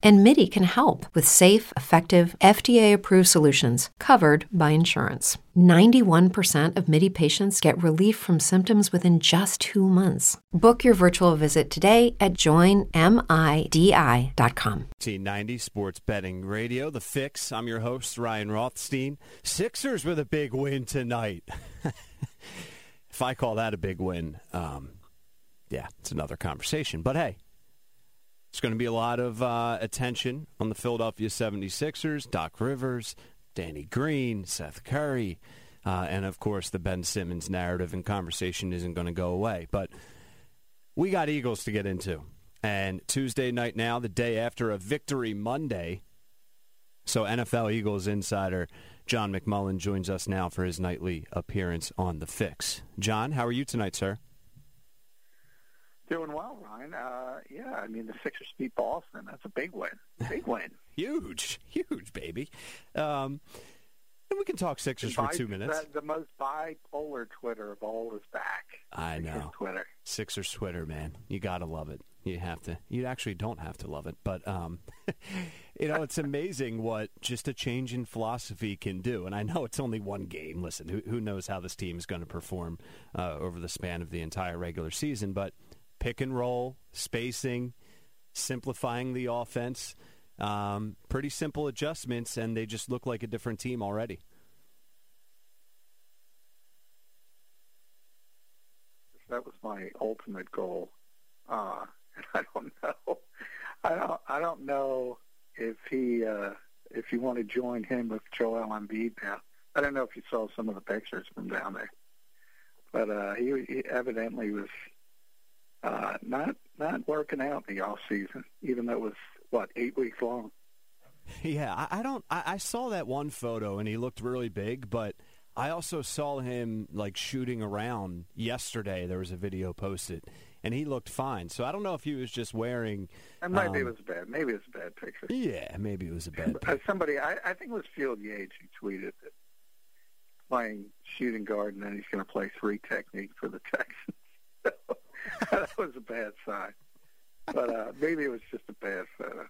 And MIDI can help with safe, effective, FDA approved solutions covered by insurance. 91% of MIDI patients get relief from symptoms within just two months. Book your virtual visit today at joinmidi.com. Ninety Sports Betting Radio, The Fix. I'm your host, Ryan Rothstein. Sixers with a big win tonight. if I call that a big win, um, yeah, it's another conversation. But hey, it's going to be a lot of uh, attention on the Philadelphia 76ers, Doc Rivers, Danny Green, Seth Curry, uh, and of course the Ben Simmons narrative and conversation isn't going to go away. But we got Eagles to get into. And Tuesday night now, the day after a victory Monday. So NFL Eagles insider John McMullen joins us now for his nightly appearance on The Fix. John, how are you tonight, sir? Doing well, Ryan. Uh, yeah, I mean the Sixers beat Boston. That's a big win. Big win. huge, huge, baby. Um, and we can talk Sixers for two minutes. The, the, most bipolar Twitter of all is back. I Sixers know. Twitter. Sixers Twitter, man. You got to love it. You have to. You actually don't have to love it, but um, you know it's amazing what just a change in philosophy can do. And I know it's only one game. Listen, who, who knows how this team is going to perform uh, over the span of the entire regular season? But pick and roll, spacing, simplifying the offense. Um, pretty simple adjustments, and they just look like a different team already. That was my ultimate goal. Uh, I don't know. I don't. I don't know if he uh, if you want to join him with Joel Embiid now. I don't know if you saw some of the pictures from down there, but uh, he, he evidently was uh, not not working out the off season, even though it was what eight weeks long. Yeah, I, I don't. I, I saw that one photo, and he looked really big, but I also saw him like shooting around yesterday. There was a video posted, and he looked fine. So I don't know if he was just wearing. And maybe um, it was bad. Maybe it was a bad picture. Yeah, maybe it was a bad. Picture. Somebody, I, I think it was Field Yates who tweeted that playing shooting guard, and then he's going to play three technique for the Texans. that was a bad sign. But uh, maybe it was just a bad photo.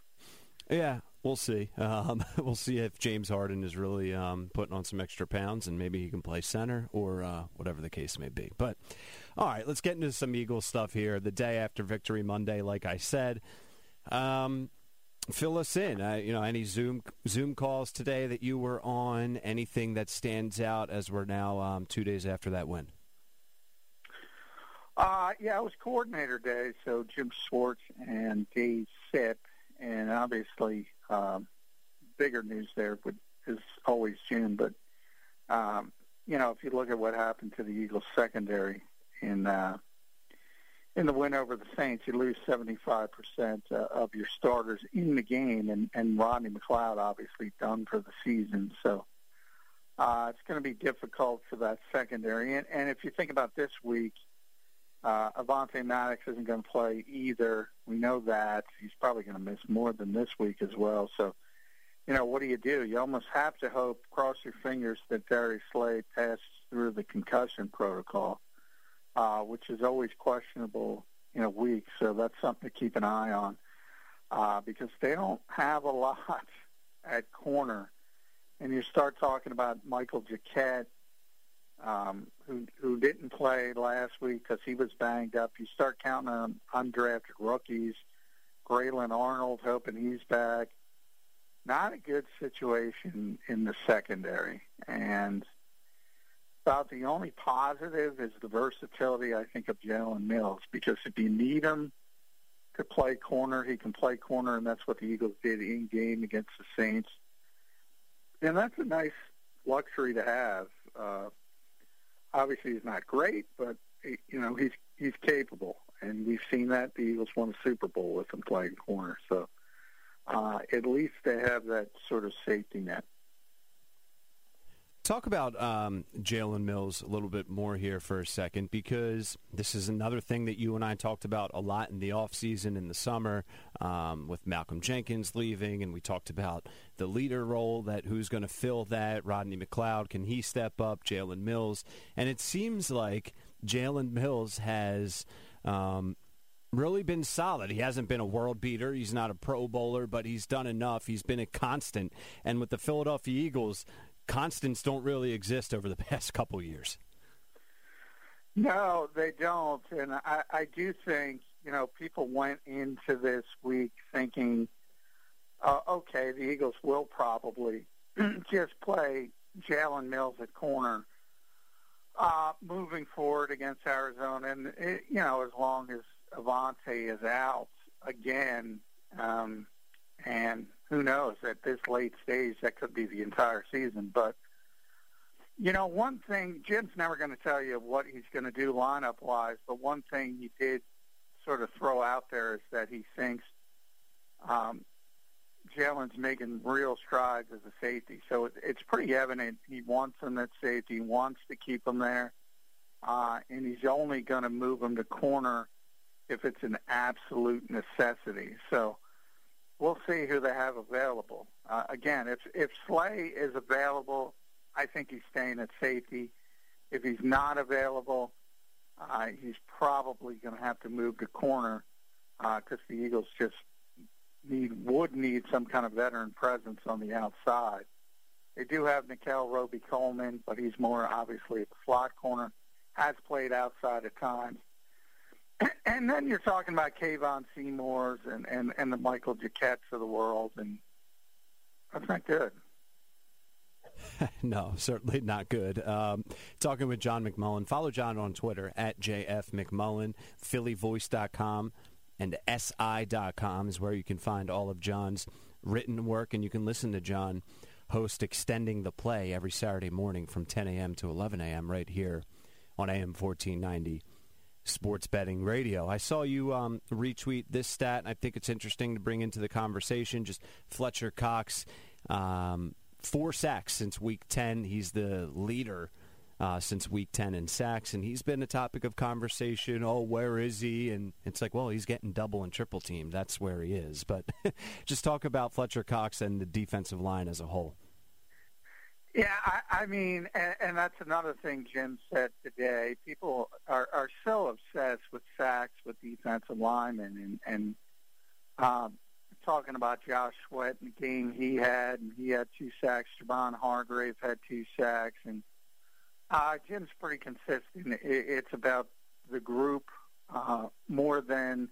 Yeah, we'll see. Um, we'll see if James Harden is really um, putting on some extra pounds, and maybe he can play center or uh, whatever the case may be. But all right, let's get into some Eagles stuff here. The day after Victory Monday, like I said, um, fill us in. Uh, you know, any Zoom Zoom calls today that you were on? Anything that stands out as we're now um, two days after that win? Uh, yeah, it was coordinator day, so Jim Schwartz and Dave Fipp, and obviously um, bigger news there would, is always Jim. But um, you know, if you look at what happened to the Eagles secondary in uh, in the win over the Saints, you lose 75% uh, of your starters in the game, and, and Rodney McLeod obviously done for the season. So uh, it's going to be difficult for that secondary. And, and if you think about this week, uh, Avonte Maddox isn't going to play either. We know that. He's probably going to miss more than this week as well. So, you know, what do you do? You almost have to hope, cross your fingers, that Darius Slay passes through the concussion protocol, uh, which is always questionable in a week. So that's something to keep an eye on uh, because they don't have a lot at corner. And you start talking about Michael Jacquet, um, who who didn't play last week because he was banged up. You start counting on undrafted rookies. Grayland Arnold, hoping he's back. Not a good situation in the secondary, and about the only positive is the versatility I think of Jalen Mills because if you need him to play corner, he can play corner, and that's what the Eagles did in game against the Saints. And that's a nice luxury to have. Uh, obviously he's not great, but you know he's he's capable, and we've seen that the Eagles won a Super Bowl with him playing corner. So uh, at least they have that sort of safety net. Talk about um, Jalen Mills a little bit more here for a second because this is another thing that you and I talked about a lot in the offseason in the summer um, with Malcolm Jenkins leaving, and we talked about the leader role that who's going to fill that. Rodney McLeod, can he step up? Jalen Mills. And it seems like Jalen Mills has um, really been solid. He hasn't been a world beater. He's not a pro bowler, but he's done enough. He's been a constant. And with the Philadelphia Eagles, constants don't really exist over the past couple years. No, they don't. And I, I do think, you know, people went into this week thinking, uh, okay, the Eagles will probably just play Jalen Mills at corner uh, moving forward against Arizona. And, it, you know, as long as Avonte is out again, um, and who knows, at this late stage, that could be the entire season. But, you know, one thing, Jim's never going to tell you what he's going to do lineup-wise, but one thing he did sort of throw out there is that he thinks um, Jalen's making real strides as a safety. So it, it's pretty evident he wants him at safety, he wants to keep him there, uh, and he's only going to move him to corner if it's an absolute necessity. So we'll see who they have available. Uh, again, if if Slay is available, I think he's staying at safety. If he's not available, uh, he's probably going to have to move to corner because uh, the Eagles just need would need some kind of veteran presence on the outside. They do have Nickell Robey-Coleman, but he's more obviously the slot corner. Has played outside at times. And then you're talking about Kevon Seymour's and, and, and the Michael Jacquets of the world, and that's not good. no, certainly not good. Um, talking with John McMullen. Follow John on Twitter at JF McMullen, PhillyVoice.com, and SI.com is where you can find all of John's written work, and you can listen to John host Extending the Play every Saturday morning from 10 a.m. to 11 a.m. right here on AM 1490 sports betting radio. I saw you um, retweet this stat, and I think it's interesting to bring into the conversation. Just Fletcher Cox, um, four sacks since week 10. He's the leader uh, since week 10 in sacks, and he's been a topic of conversation. Oh, where is he? And it's like, well, he's getting double and triple team. That's where he is. But just talk about Fletcher Cox and the defensive line as a whole. Yeah, I, I mean, and, and that's another thing Jim said today. People are, are so obsessed with sacks with defensive linemen, and and um, talking about Josh Sweat and the game he had, and he had two sacks. Javon Hargrave had two sacks, and uh, Jim's pretty consistent. It, it's about the group uh, more than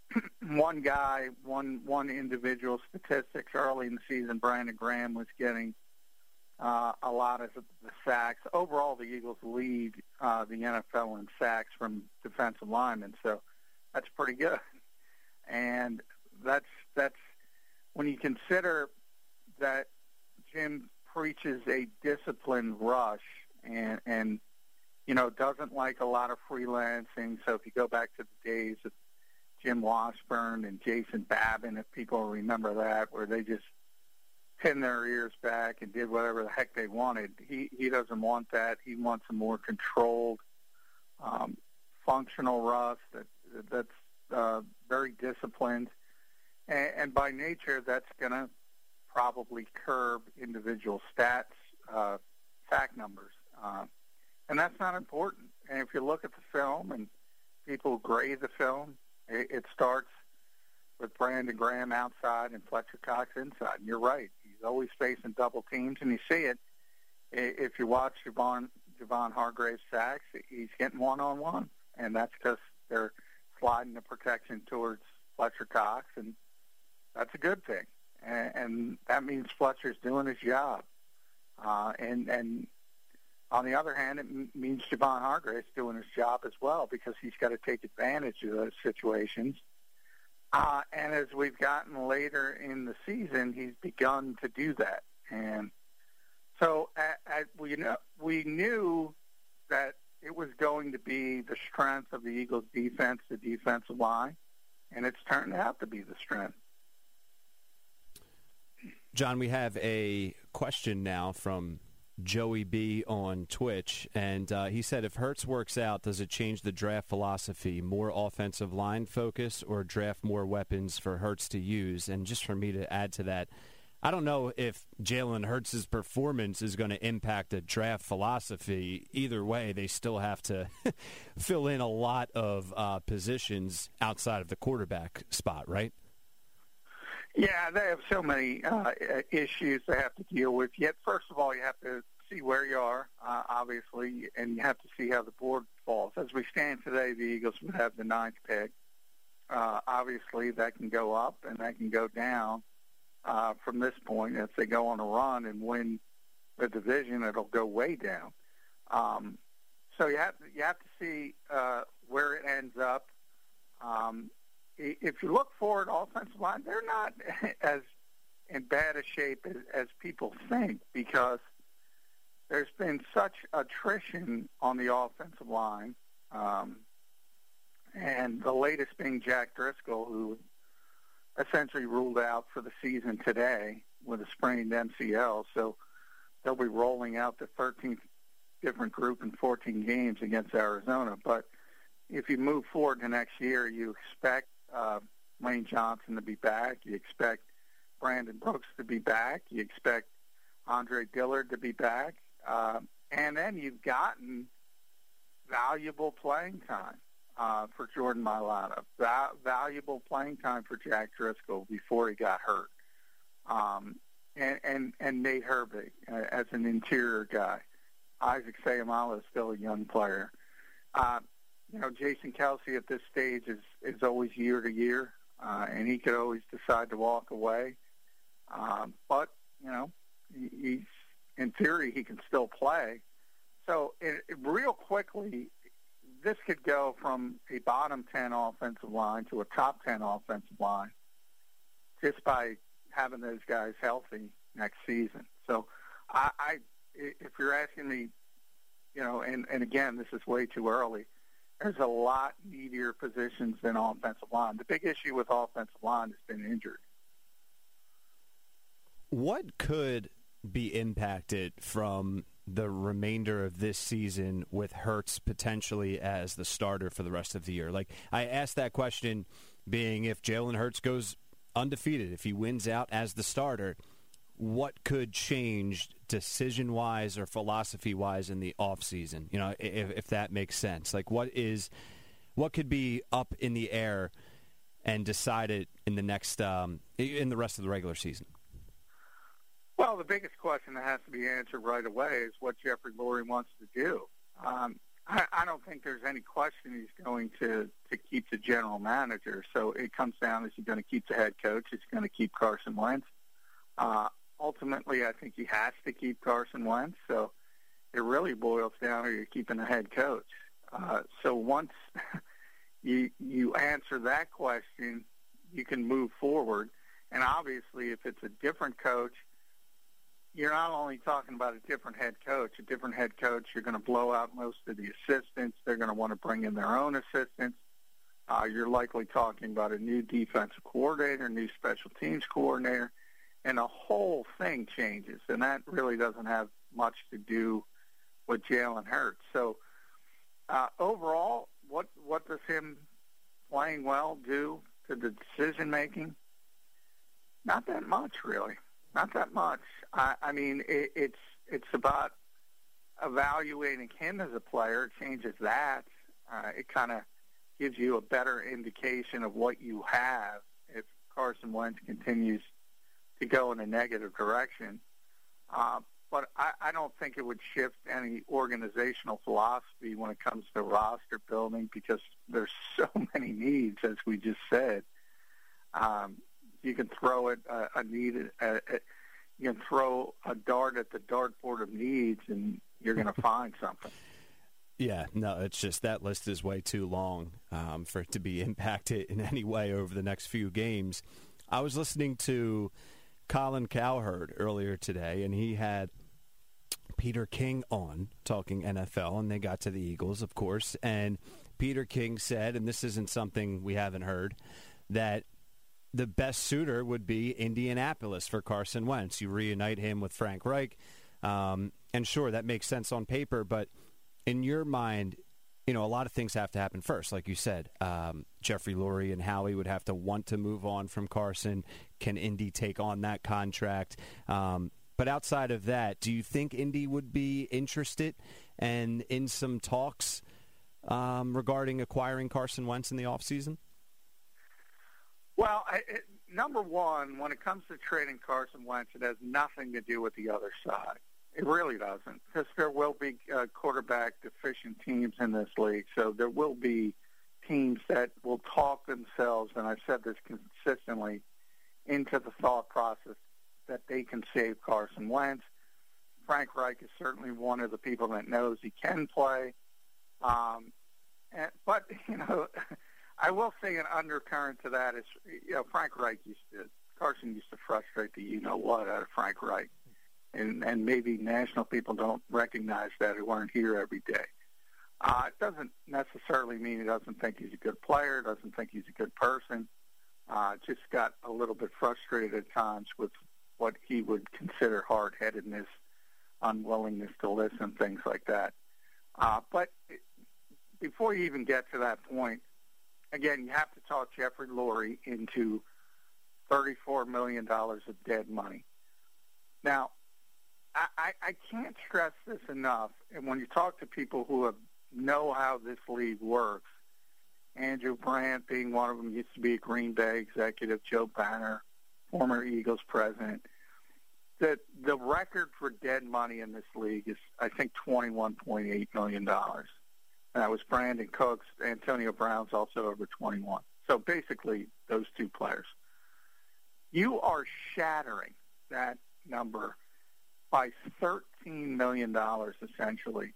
one guy, one one individual statistics. Early in the season, Brandon Graham was getting uh, a lot of the sacks. Overall, the Eagles lead uh, the NFL in sacks from defensive linemen, so that's pretty good. And that's that's when you consider that Jim preaches a disciplined rush and and you know doesn't like a lot of freelancing. So if you go back to the days of Jim Washburn and Jason Babin, if people remember that, where they just pinned their ears back and did whatever the heck they wanted. He he doesn't want that. He wants a more controlled, um, functional rush that that's uh, very disciplined, and, and by nature that's going to probably curb individual stats, uh, fact numbers, uh, and that's not important. And if you look at the film and people grade the film, it, it starts with Brandon Graham outside and Fletcher Cox inside. And you're right. He's always facing double teams, and you see it. If you watch Javon, Javon Hargrave's sacks, he's getting one-on-one, and that's because they're sliding the protection towards Fletcher Cox, and that's a good thing. And, and that means Fletcher's doing his job. Uh, and and on the other hand, it m- means Javon Hargrave's doing his job as well because he's got to take advantage of those situations uh, and as we've gotten later in the season, he's begun to do that. And so at, at, we, know, we knew that it was going to be the strength of the Eagles' defense, the defensive line, and it's turned out to be the strength. John, we have a question now from Joey B on Twitch, and uh, he said, if Hurts works out, does it change the draft philosophy? More offensive line focus, or draft more weapons for Hurts to use? And just for me to add to that, I don't know if Jalen Hurts' performance is going to impact a draft philosophy. Either way, they still have to fill in a lot of uh, positions outside of the quarterback spot, right? Yeah, they have so many uh, issues they have to deal with. Yet, first of all, you have to see where you are, uh, obviously, and you have to see how the board falls. As we stand today, the Eagles would have the ninth pick. Uh, obviously, that can go up and that can go down uh, from this point. If they go on a run and win the division, it'll go way down. Um, so you have you have to see uh, where it ends up. Um, if you look forward, offensive line, they're not as in bad a shape as, as people think because there's been such attrition on the offensive line. Um, and the latest being Jack Driscoll, who essentially ruled out for the season today with a sprained MCL. So they'll be rolling out the 13th different group in 14 games against Arizona. But if you move forward to next year, you expect uh, Lane Johnson to be back. You expect Brandon Brooks to be back. You expect Andre Dillard to be back. Uh, and then you've gotten valuable playing time uh, for Jordan Mailata, Va- valuable playing time for Jack Driscoll before he got hurt, um, and, and, and Nate Herbig uh, as an interior guy. Isaac Seumalo is still a young player. Uh, you know, Jason Kelce at this stage is, is always year to year, uh, and he could always decide to walk away. Um, but, you know, he, he's, in theory, he can still play. So it, it real quickly, this could go from a bottom 10 offensive line to a top 10 offensive line just by having those guys healthy next season. So I, I if you're asking me, you know, and, and again, this is way too early – there's a lot needier positions than offensive line. The big issue with offensive line has been injured. What could be impacted from the remainder of this season with Hurts potentially as the starter for the rest of the year? Like I asked that question being if Jalen Hurts goes undefeated, if he wins out as the starter, what could change decision wise or philosophy wise in the off season? You know, if, if that makes sense. Like, what is what could be up in the air and decided in the next um, in the rest of the regular season? Well, the biggest question that has to be answered right away is what Jeffrey Lurie wants to do. Um, I, I don't think there's any question he's going to to keep the general manager. So it comes down: is he going to keep the head coach? Is he going to keep Carson Wentz? Uh, ultimately, I think he has to keep Carson Wentz. So it really boils down to you keeping the head coach. Uh, so once you you answer that question, you can move forward. And obviously, if it's a different coach, you're not only talking about a different head coach. A different head coach, you're going to blow out most of the assistants. They're going to want to bring in their own assistants. Uh, you're likely talking about a new defensive coordinator, new special teams coordinator and the whole thing changes. And that really doesn't have much to do with Jalen Hurts. So uh, overall, what what does him playing well do to the decision making? Not that much, really. Not that much. I, I mean, it, it's it's about evaluating him as a player. It changes that. Uh, it kind of gives you a better indication of what you have if Carson Wentz continues – to go in a negative direction. Uh, but I, I don't think it would shift any organizational philosophy when it comes to roster building because there's so many needs, as we just said. Um, you can throw it a, a need. A, a, you can throw a dart at the dartboard of needs, and you're going to find something. Yeah, no, it's just that list is way too long um, for it to be impacted in any way over the next few games. I was listening to Colin Cowherd earlier today, and he had Peter King on talking NFL, and they got to the Eagles, of course. And Peter King said, and this isn't something we haven't heard, that the best suitor would be Indianapolis for Carson Wentz. You reunite him with Frank Reich. Um, and sure, that makes sense on paper, but in your mind, you know, a lot of things have to happen first. Like you said, um, Jeffrey Lurie and Howie would have to want to move on from Carson. Can Indy take on that contract? Um, but outside of that, do you think Indy would be interested and in some talks um, regarding acquiring Carson Wentz in the offseason? Well, I, it, number one, when it comes to trading Carson Wentz, it has nothing to do with the other side. It really doesn't, because there will be uh, quarterback deficient teams in this league. So there will be teams that will talk themselves, and I've said this consistently, into the thought process that they can save Carson Wentz. Frank Reich is certainly one of the people that knows he can play. Um, and, but you know, I will say an undercurrent to that is, you know, Frank Reich used to Carson used to frustrate the you know what out of Frank Reich and and maybe national people don't recognize that who aren't here every day. Uh, it doesn't necessarily mean he doesn't think he's a good player, doesn't think he's a good person. Uh, just got a little bit frustrated at times with what he would consider hard-headedness, unwillingness to listen, things like that. Uh, but before you even get to that point, again, you have to talk Jeffrey Lurie into $34 million of dead money. Now, I, I can't stress this enough. And when you talk to people who have, know how this league works, Andrew Brandt being one of them, used to be a Green Bay executive, Joe Banner, former Eagles president, that the record for dead money in this league is, I think, $21.8 million. And that was Brandin Cooks. Antonio Brown's also over 21. So basically, those two players. You are shattering that number by $13 million essentially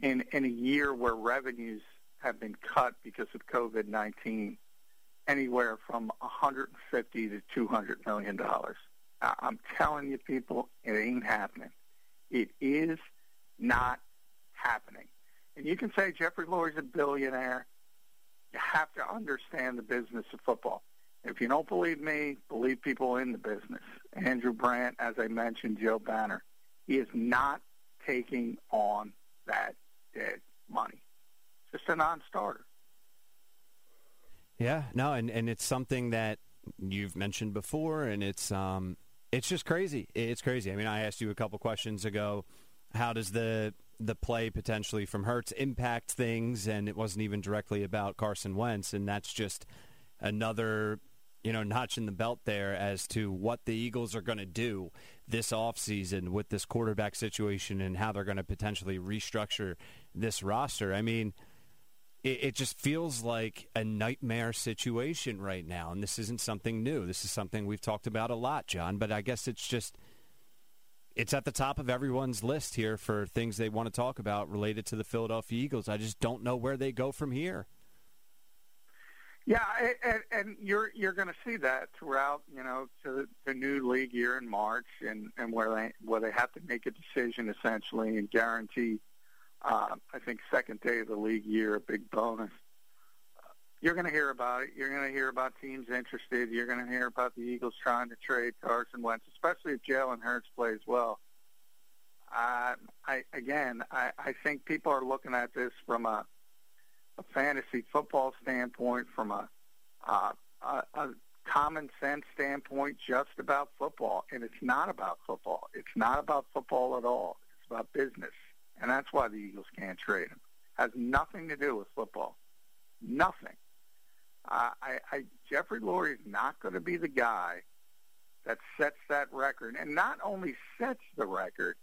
in, in a year where revenues have been cut because of COVID-19 anywhere from 150 to 200 million dollars. I'm telling you people, it ain't happening. It is not happening. And you can say Jeffrey Lurie's a billionaire. You have to understand the business of football. If you don't believe me, believe people in the business. Andrew Brandt, as I mentioned, Joe Banner. He is not taking on that dead money. It's a non-starter. Yeah, no, and, and it's something that you've mentioned before, and it's um, it's just crazy. It's crazy. I mean, I asked you a couple questions ago. How does the the play potentially from Hurts impact things? And it wasn't even directly about Carson Wentz, and that's just another you know, notch in the belt there as to what the Eagles are going to do this offseason with this quarterback situation and how they're going to potentially restructure this roster. I mean, it, it, just feels like a nightmare situation right now, and this isn't something new. This is something we've talked about a lot, John, but I guess it's just it's at the top of everyone's list here for things they want to talk about related to the Philadelphia Eagles. I just don't know where they go from here. Yeah, and, and you're you're going to see that throughout, you know, to the new league year in March, and and where they where they have to make a decision essentially and guarantee, uh, I think second day of the league year a big bonus. you're going to hear about it. You're going to hear about teams interested. You're going to hear about the Eagles trying to trade Carson Wentz, especially if Jalen Hurts plays well. Uh, I again, I, I think people are looking at this from a a fantasy football standpoint, from a, uh, a, a common sense standpoint, just about football. And it's not about football. It's not about football at all. It's about business. And that's why the Eagles can't trade him. Has nothing to do with football. Nothing. Uh, I, I, Jeffrey Lurie is not going to be the guy that sets that record, and not only sets the record,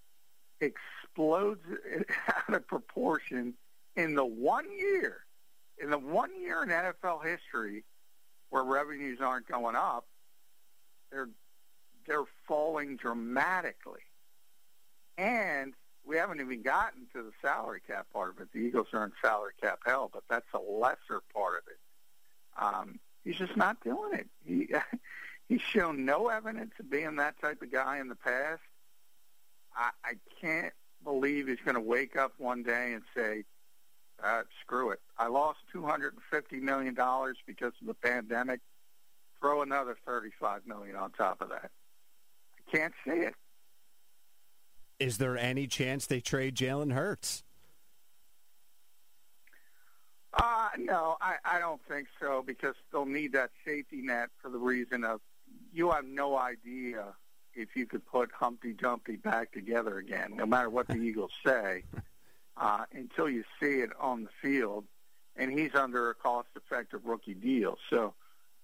explodes it out of proportion in the one year, in the one year in NFL history where revenues aren't going up, they're they're falling dramatically. And we haven't even gotten to the salary cap part of it. The Eagles are in salary cap hell, but that's a lesser part of it. Um, he's just not doing it. He he's shown no evidence of being that type of guy in the past. I, I can't believe he's going to wake up one day and say, uh, screw it. I lost $250 million because of the pandemic. Throw another 35 million on top of that. I can't see it. Is there any chance they trade Jalen Hurts? Uh, no, I, I don't think so because they'll need that safety net for the reason of you have no idea if you could put Humpty Dumpty back together again, no matter what the Eagles say, uh, until you see it on the field. And he's under a cost-effective rookie deal. So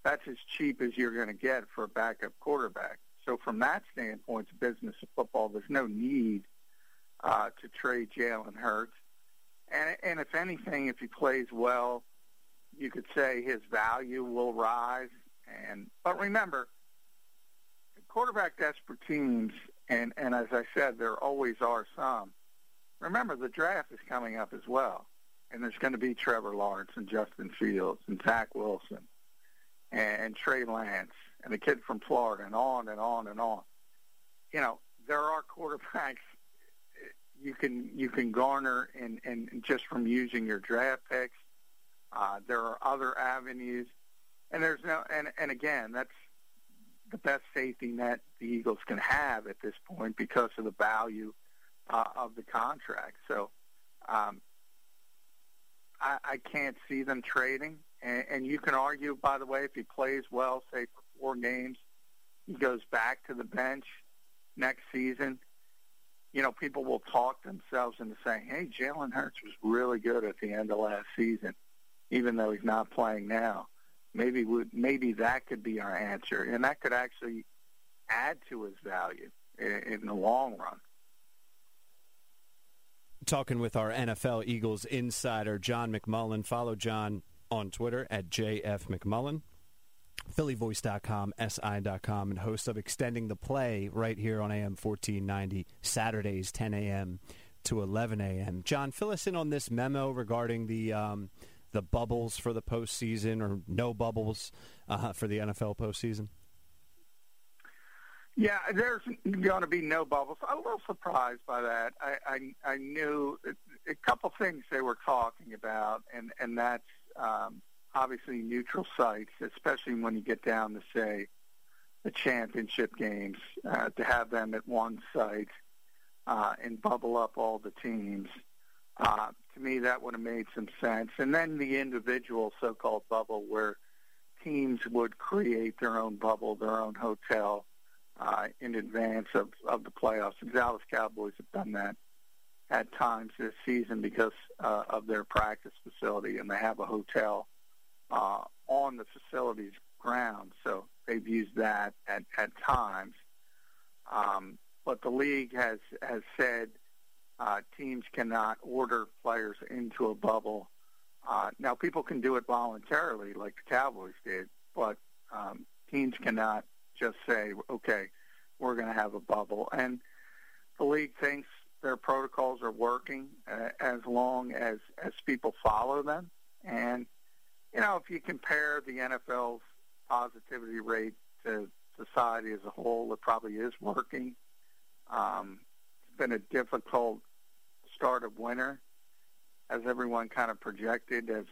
that's as cheap as you're going to get for a backup quarterback. So from that standpoint, it's business of football. There's no need uh, to trade Jalen Hurts. And, and if anything, if he plays well, you could say his value will rise. And but remember, quarterback desperate teams, and and as I said, there always are some. Remember, the draft is coming up as well, and there's going to be Trevor Lawrence and Justin Fields and Zach Wilson and Trey Lance and the kid from Florida, and on and on and on. You know, there are quarterbacks you can you can garner and and just from using your draft picks. Uh, there are other avenues, and there's no and and again that's the best safety net the Eagles can have at this point because of the value uh, of the contract. So um, I, I can't see them trading. And, and you can argue, by the way, if he plays well, say for four games, he goes back to the bench next season. You know, people will talk themselves into saying, "Hey, Jalen Hurts was really good at the end of last season, even though he's not playing now." Maybe would maybe that could be our answer, and that could actually add to his value in, in the long run talking with our NFL Eagles insider, John McMullen. Follow John on Twitter at JF McMullen. PhillyVoice.com, SI.com, and host of Extending the Play right here on AM 1490, Saturdays, 10 a.m. to 11 a.m. John, fill us in on this memo regarding the um, the bubbles for the postseason or no bubbles uh, for the NFL postseason. Yeah, there's going to be no bubbles. I'm a little surprised by that. I I, I knew a couple things they were talking about, and and that's um, obviously neutral sites, especially when you get down to say the championship games, uh, to have them at one site uh, and bubble up all the teams. Uh, to me, that would have made some sense. And then the individual so-called bubble, where teams would create their own bubble, their own hotel uh, in advance of, of the playoffs. The Dallas Cowboys have done that at times this season because uh, of their practice facility, and they have a hotel uh, on the facility's grounds. So they've used that at, at times. Um, but the league has has said uh, teams cannot order players into a bubble. Uh, now, people can do it voluntarily, like the Cowboys did, but um, teams cannot just say, okay, we're going to have a bubble. And the league thinks their protocols are working uh, as long as, as people follow them. And, you know, if you compare the NFL's positivity rate to society as a whole, it probably is working. Um, it's been a difficult start of winter, as everyone kind of projected as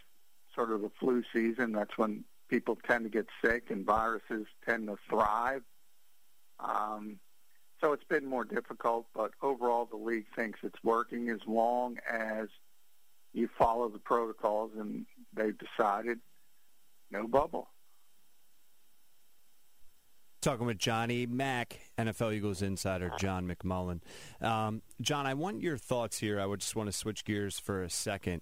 sort of the flu season. That's when people tend to get sick and viruses tend to thrive. Um, so it's been more difficult, but overall the league thinks it's working as long as you follow the protocols and they've decided no bubble. Talking with Johnny Mack, NFL Eagles insider John McMullen. Um, John, I want your thoughts here. I would just want to switch gears for a second.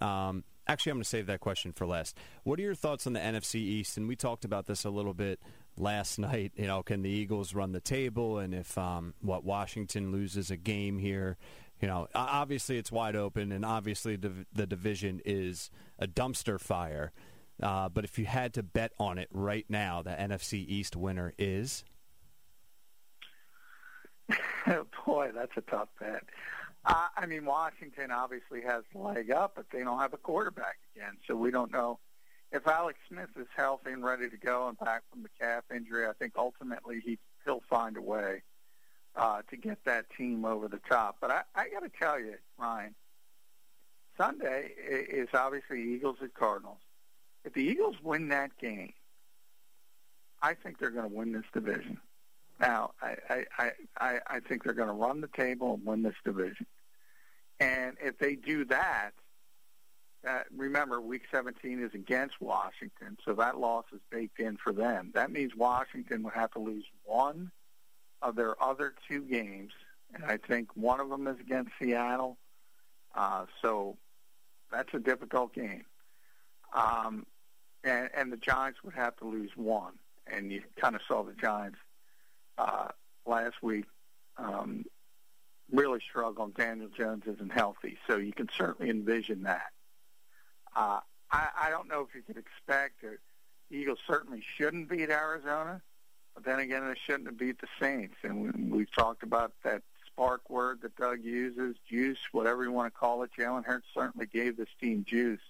Um, actually, I'm going to save that question for last. What are your thoughts on the NFC East? And we talked about this a little bit last night. You know, can the Eagles run the table? And if um, what Washington loses a game here, you know, obviously it's wide open, and obviously the, the division is a dumpster fire. Uh, but if you had to bet on it right now, the NFC East winner is. Boy, that's a tough bet. Uh, I mean, Washington obviously has the leg up, but they don't have a quarterback again, so we don't know if Alex Smith is healthy and ready to go and back from the calf injury. I think ultimately he he'll find a way uh, to get that team over the top. But I, I got to tell you, Ryan, Sunday is obviously Eagles at Cardinals. If the Eagles win that game, I think they're going to win this division. Now, I, I, I, I think they're going to run the table and win this division. And if they do that, uh, remember, Week 17 is against Washington, so that loss is baked in for them. That means Washington would have to lose one of their other two games, and I think one of them is against Seattle. Uh, so that's a difficult game. Um, and, and the Giants would have to lose one, and you kind of saw the Giants uh, last week um, really struggle. Daniel Jones isn't healthy, so you can certainly envision that. Uh, I, I don't know if you could expect it. The Eagles certainly shouldn't beat Arizona, but then again, they shouldn't have beat the Saints. And we, we've talked about that spark word that Doug uses, juice, whatever you want to call it. Jalen Hurts certainly gave this team juice.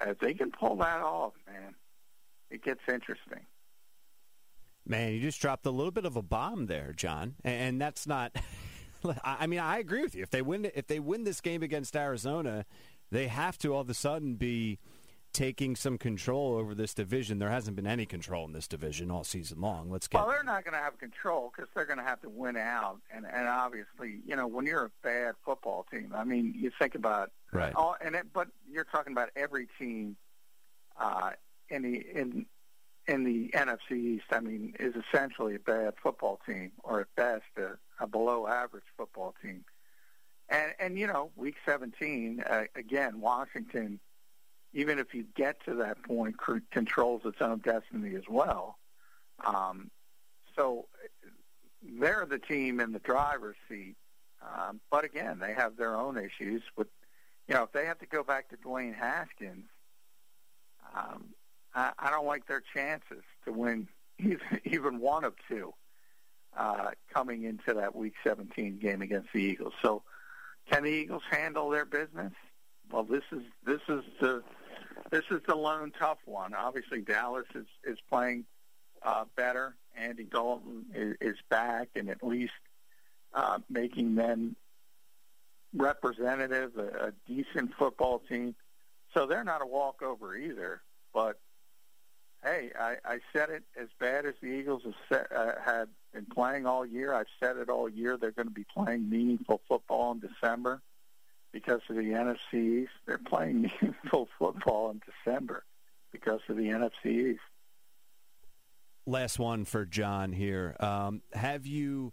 If they can pull that off, man, it gets interesting. Man, you just dropped a little bit of a bomb there, John, and that's not. I mean, I agree with you. If they win, if they win this game against Arizona, they have to all of a sudden be taking some control over this division. There hasn't been any control in this division all season long. Let's get. Well, they're not going to have control because they're going to have to win out, and and obviously, you know, when you're a bad football team, I mean, you think about right. All, and it, but you're talking about every team uh, in the in in the NFC East. I mean, is essentially a bad football team, or at best a, a below average football team. And and you know, week 17 uh, again, Washington. Even if you get to that point, c- controls its own destiny as well. Um, so they're the team in the driver's seat. Um, but again, they have their own issues with, you know, if they have to go back to Dwayne Haskins, um, I, I don't like their chances to win even, one of two uh, coming into that Week 17 game against the Eagles. So can the Eagles handle their business? Well, this is this is the this is the lone tough one. Obviously, Dallas is is playing uh, better. Andy Dalton is, is back and at least uh, making them representative, a, a decent football team. So they're not a walkover either. But hey, I, I said it as bad as the Eagles have set, uh, had been playing all year. I've said it all year. They're going to be playing meaningful football in December because of the NFC East. They're playing meaningful football in December because of the NFC East. Last one for John here. Um, have you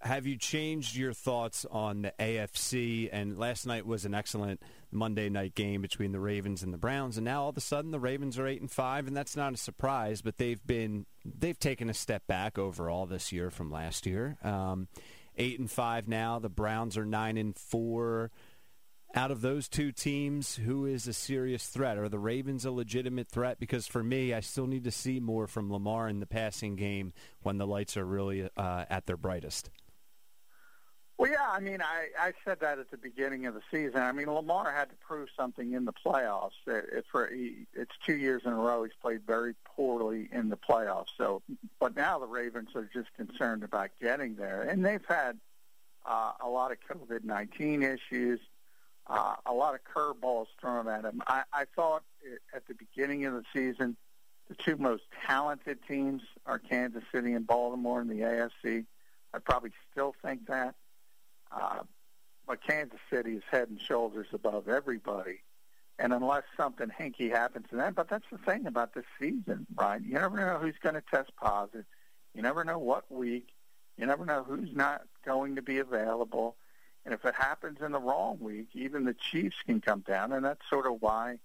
have you changed your thoughts on the AFC? And last night was an excellent Monday night game between the Ravens and the Browns, and now all of a sudden the Ravens are eight and five, and that's not a surprise. But they've been they've taken a step back overall this year from last year. Um, eight and five now. The Browns are nine and four. Out of those two teams, who is a serious threat? Are the Ravens a legitimate threat? Because for me, I still need to see more from Lamar in the passing game when the lights are really uh, at their brightest. Well, yeah, I mean, I, I said that at the beginning of the season. I mean, Lamar had to prove something in the playoffs. It, for he, it's two years in a row he's played very poorly in the playoffs. So, but now the Ravens are just concerned about getting there, and they've had uh, a lot of COVID nineteen issues, uh, a lot of curveballs thrown at them. I, I thought at the beginning of the season, the two most talented teams are Kansas City and Baltimore in the AFC. I probably still think that. Uh, but Kansas City is head and shoulders above everybody. And unless something hinky happens to them, but that's the thing about this season, right? You never know who's going to test positive. You never know what week. You never know who's not going to be available. And if it happens in the wrong week, even the Chiefs can come down. And that's sort of why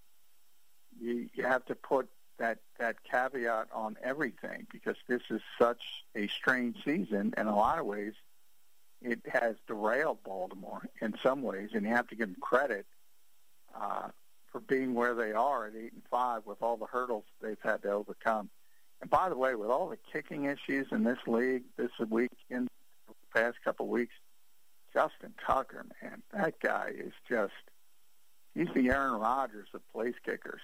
you, you have to put that, that caveat on everything because this is such a strange season in a lot of ways – it has derailed Baltimore in some ways, and you have to give them credit uh, for being where they are at eight and five with all the hurdles they've had to overcome. And by the way, with all the kicking issues in this league this week in the past couple of weeks, Justin Tucker, man, that guy is just he's the Aaron Rodgers of place kickers.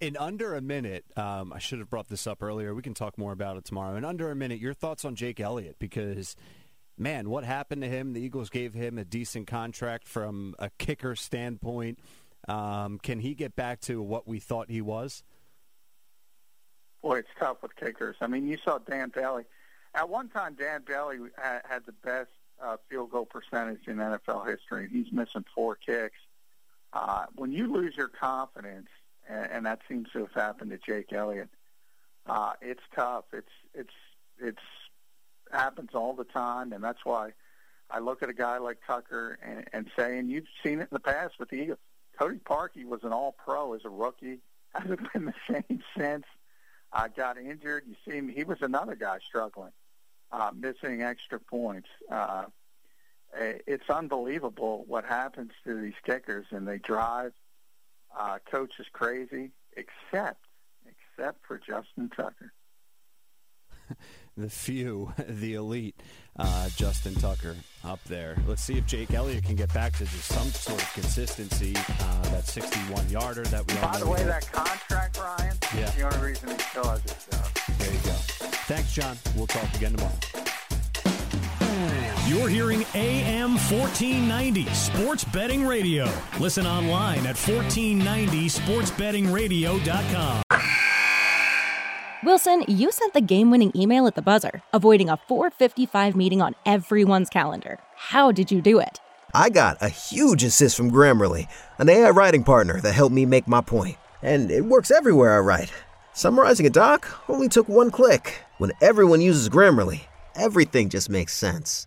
In under a minute, um, I should have brought this up earlier. We can talk more about it tomorrow. In under a minute, your thoughts on Jake Elliott because, man, what happened to him? The Eagles gave him a decent contract from a kicker standpoint. Um, can he get back to what we thought he was? boy, it's tough with kickers. I mean, you saw Dan Bailey. At one time, Dan Bailey had, the best uh, field goal percentage in NFL history. and He's missing four kicks. Uh, when you lose your confidence, and, and that seems to have happened to Jake Elliott, uh, it's tough. It's it's it's happens all the time, and that's why I look at a guy like Tucker and, and say, and you've seen it in the past with the Eagles. Cody Parkey was an All-Pro as a rookie. Hasn't been the same since. Uh, got injured. You see him. He was another guy struggling, uh, missing extra points. Uh, it's unbelievable what happens to these kickers, and they drive. Uh, coach is crazy, except except for Justin Tucker. the few, the elite, uh, Justin Tucker up there. Let's see if Jake Elliott can get back to just some sort of consistency. Uh, that 61 yarder that we. By the way, that contract, Ryan. Yeah. The only reason he still has his job. There you go. Thanks, John. We'll talk again tomorrow. You're hearing AM 1490 Sports Betting Radio. Listen online at 1490sportsbettingradio.com. Wilson, you sent the game winning email at the buzzer, avoiding a 455 meeting on everyone's calendar. How did you do it? I got a huge assist from Grammarly, an AI writing partner that helped me make my point. And it works everywhere I write. Summarizing a doc only took one click. When everyone uses Grammarly, everything just makes sense.